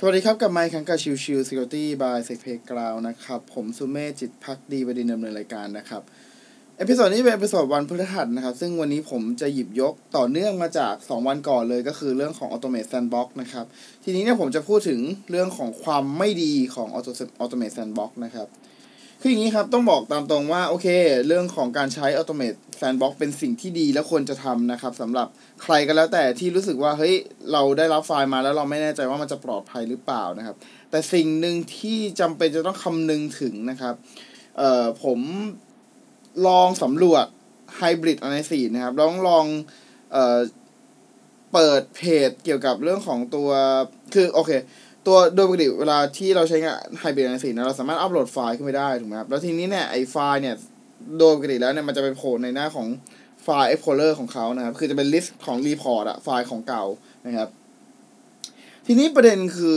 สวัสดีครับ กับไมค์คังกับชิวชิว Security by s e c p a y Cloud นะครับ ผมสุเม่จิตพักดีบดินดำเนินรายการนะครับ เอพิโซดนี้เป็นเอพิโซดวันพฤหัสนะครับ ซึ่งวันนี้ผมจะหยิบยกต่อเนื่องมาจาก 2 วันก่อนเลยก็คือเรื่องของ Automate Sandbox นะครับ ทีนี้เนี่ยผมจะพูดถึงเรื่องของความไม่ดีของ Auto- Automate Sandbox นะครับ คืออย่างนี้ครับ ต้องบอกตามตรงว่า โอเค เรื่องของการใช้ Automate Sandbox เป็นสิ่งที่ดีและควรจะทำนะครับสำหรับใครก็แล้วแต่ที่รู้สึกว่า เฮ้ย เราได้รับไฟล์มาแล้วเราไม่แน่ใจว่ามันจะปลอดภัยหรือเปล่านะครับ แต่สิ่งหนึ่งที่จำเป็นจะต้องคำนึงถึงนะครับ เอ่อ ผมลองสำรวจ Hybrid Analysis นะครับลองลอง เอ่อ เปิดเพจเกี่ยวกับเรื่องของตัว คือโอเค ตัวโดยปกติเวลาที่เราใช้งาน Hybrid Analysis นะเราสามารถอัปโหลดไฟล์ขึ้นไปได้ถูกไหมครับแล้วทีนี้เนี่ยไอไฟล์เนี่ยโดยปกติแล้วเนี่ยมันจะไปโผล่ในหน้าของไฟล์ Explorer ของเขานะครับ คือจะเป็น list ของ report อะไฟล์ของเก่านะครับ ทีนี้ประเด็นคือ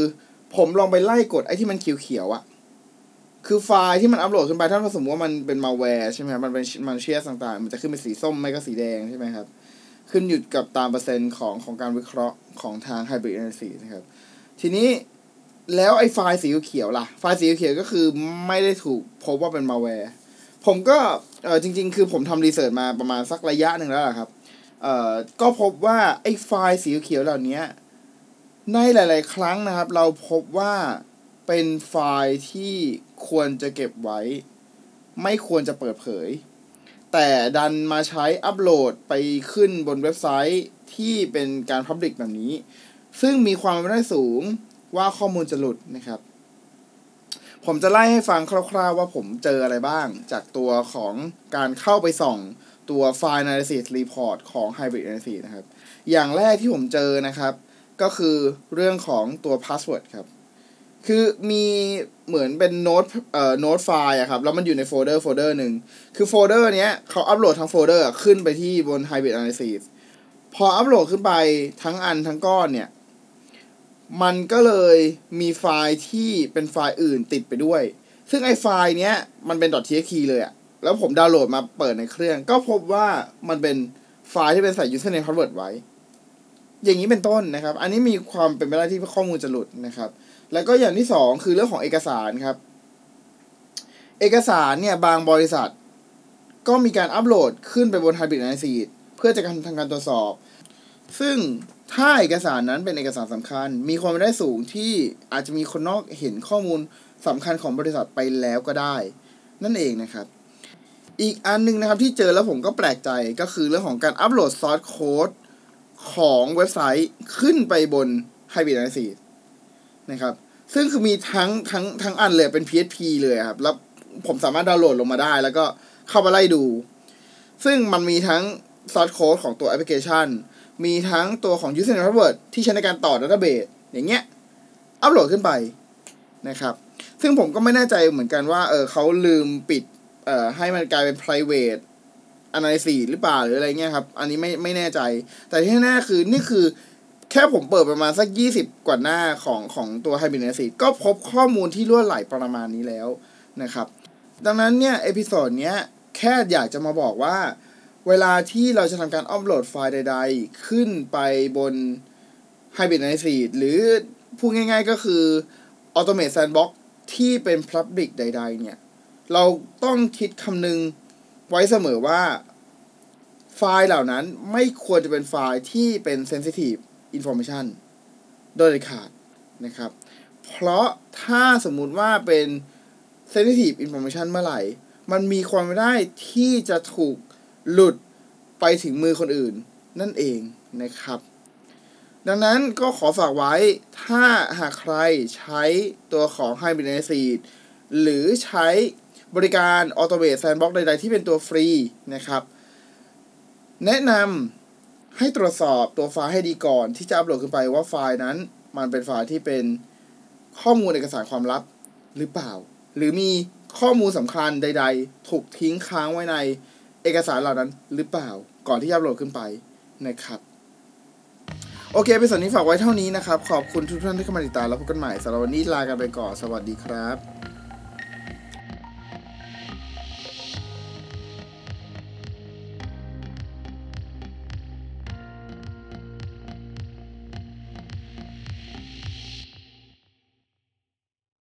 ผมลองไปไล่กดไอ้ที่มันเขียวๆอะคือไฟล์ที่มันอัปโหลดขึ้นไปถ้าสมมติว่ามันเป็นมาแวร์ใช่ไหมครับมันเป็น malicious ต่างๆ มันจะขึ้นเป็นสีส้มไม่ก็สีแดงใช่ไหมครับ ขึ้นอยู่กับตามเปอร์เซ็นต์ของของการวิเคราะห์ของทาง Hybrid Analysis นะครับ ทีนี้ แล้วไอ้ไฟล์สีเขียวล่ะ ไฟล์สีเขียวก็คือไม่ได้ถูกพบว่าเป็นมาแวร์ ผมก็เออจริง ๆ คือผมทำรีเสิร์ชมาประมาณสักระยะหนึ่งแล้วล่ะครับเอ่อก็พบว่าไอ้ไฟล์สีเขียวเหล่านี้ในหลาย ๆ ครั้งนะครับ เราพบว่าเป็นไฟล์ที่ควรจะเก็บไว้ ไม่ควรจะเปิดเผย แต่ดันมาใช้อัปโหลดไปขึ้นบนเว็บไซต์ที่เป็นการ Public แบบนี้ ซึ่งมีความเป็นไปได้สูง ว่าข้อมูลจะหลุดนะครับ ผมจะไล่ให้ฟังคร่าว ๆ ว่าผมเจออะไรบ้าง จากตัวของการเข้าไปส่องตัว File Analysis Report ของ Hybrid Analysis นะครับ อย่างแรกที่ผมเจอนะครับ ก็คือเรื่องของตัว Password ครับ คือมีเหมือนเป็นโน้ตเอ่อ note file อะครับ แล้วมันอยู่ในโฟลเดอร์โฟลเดอร์หนึ่ง คือโฟลเดอร์เนี้ยเขาอัปโหลดทั้งโฟลเดอร์ขึ้นไปที่บน Hybrid Analysis พออัปโหลดขึ้นไปทั้งอันทั้งก้อนเนี่ย มันก็เลยมีไฟล์ที่เป็นไฟล์อื่นติดไปด้วย ซึ่งไอ้ไฟล์เนี้ยมันเป็น .txt เลยอะแล้วผมดาวน์โหลดมาเปิดในเครื่อง ก็พบว่ามันเป็นไฟล์ที่เป็นใส่ username password ไว้ อย่างนี้เป็นต้นนะครับ อันนี้มีความเป็นไปได้ที่ข้อมูลจะหลุดนะครับ แล้วก็อย่างที่สองคือเรื่องของเอกสารครับ เอกสารเนี่ยบางบริษัท ก็มีการอัปโหลดขึ้นไปบน Hybrid a n a l y s เพื่อจะทำการตรวจสอบ ซึ่งถ้าเอกสารนั้นเป็นเอกสารสำคัญ มีความเป็นได้สูงที่อาจจะมีคนนอกเห็นข้อมูลสำคัญของบริษัทไปแล้วก็ได้ นั่นเองนะครับ อีกอันหนึงนะครับที่เจอแล้วผมก็แปลกใจก็คือเรื่องของการอัปโหลดซอสโค้ดของเว็บไซต์ขึ้นไปบน Hybrid Analysis นะครับ ซึ่งคือมีทั้งทั้งทั้งอันเลยเป็น PHP เลยครับ แล้วผมสามารถดาวน์โหลดลงมาได้ แล้วก็เข้ามาไล่ดู ซึ่งมันมีทั้งซอสโค้ดของตัวแอปพลิเคชัน มีทั้งตัวของ username password ที่ใช้ในการต่อ database อย่างเงี้ย อัปโหลดขึ้นไปนะครับ ซึ่งผมก็ไม่แน่ใจเหมือนกันว่า เออเขาลืมปิด เอ่อ ให้มันกลายเป็น private analysis หรือเปล่า หรืออะไรเงี้ยครับ อันนี้ไม่ไม่แน่ใจ แต่ที่แน่คือนี่คือแค่ผมเปิดประมาณสักยี่สิบกว่าหน้าของของตัว Hybrid Analysis ก็พบข้อมูลที่ล่วไหลประมาณนี้แล้วนะครับ ดังนั้นเนี่ย episode เนี้ยแค่อยากจะมาบอกว่า เวลาที่เราจะทำการอัปโหลดไฟล์ใด ๆ ขึ้นไปบน Hybrid Analysis หรือพูดง่ายๆก็คือ Automate Sandbox ที่เป็น Public ใด ๆ เนี่ย เราต้องคิดคำนึงไว้เสมอว่าไฟล์เหล่านั้นไม่ควรจะเป็นไฟล์ที่เป็น Sensitive Information โดยเด็ดขาดนะครับ เพราะถ้าสมมุติว่าเป็น Sensitive Information เมื่อไหร่ มันมีความไม่ได้ที่จะถูก หลุดไปถึงมือคนอื่นนั่นเองนะครับ ดังนั้นก็ขอฝากไว้ถ้าหากใครใช้ตัวของ Hybrid Analysis หรือใช้บริการ Automate Sandbox ใดๆ ที่เป็นตัวฟรีนะครับ แนะนำให้ตรวจสอบตัวไฟล์ให้ดีก่อน ที่จะอัปโหลดขึ้นไปว่าไฟล์นั้น มันเป็นไฟล์ที่เป็นข้อมูลเอกสารความลับหรือเปล่า หรือมีข้อมูลสำคัญใด ๆ ถูกทิ้งค้างไว้ใน อกสารเหล่านั้นหรือเปล่าก่อนที่จะอัปโหลดขึ้นไปนะครับโอเคเป็นส่วนนี้ฝากไว้เท่านี้นะครับ ขอบคุณทุกท่านที่เข้ามาติดตามแล้วพบกันใหม่สำหรับวันนี้ลากันไปก่อน สวัสดีครับ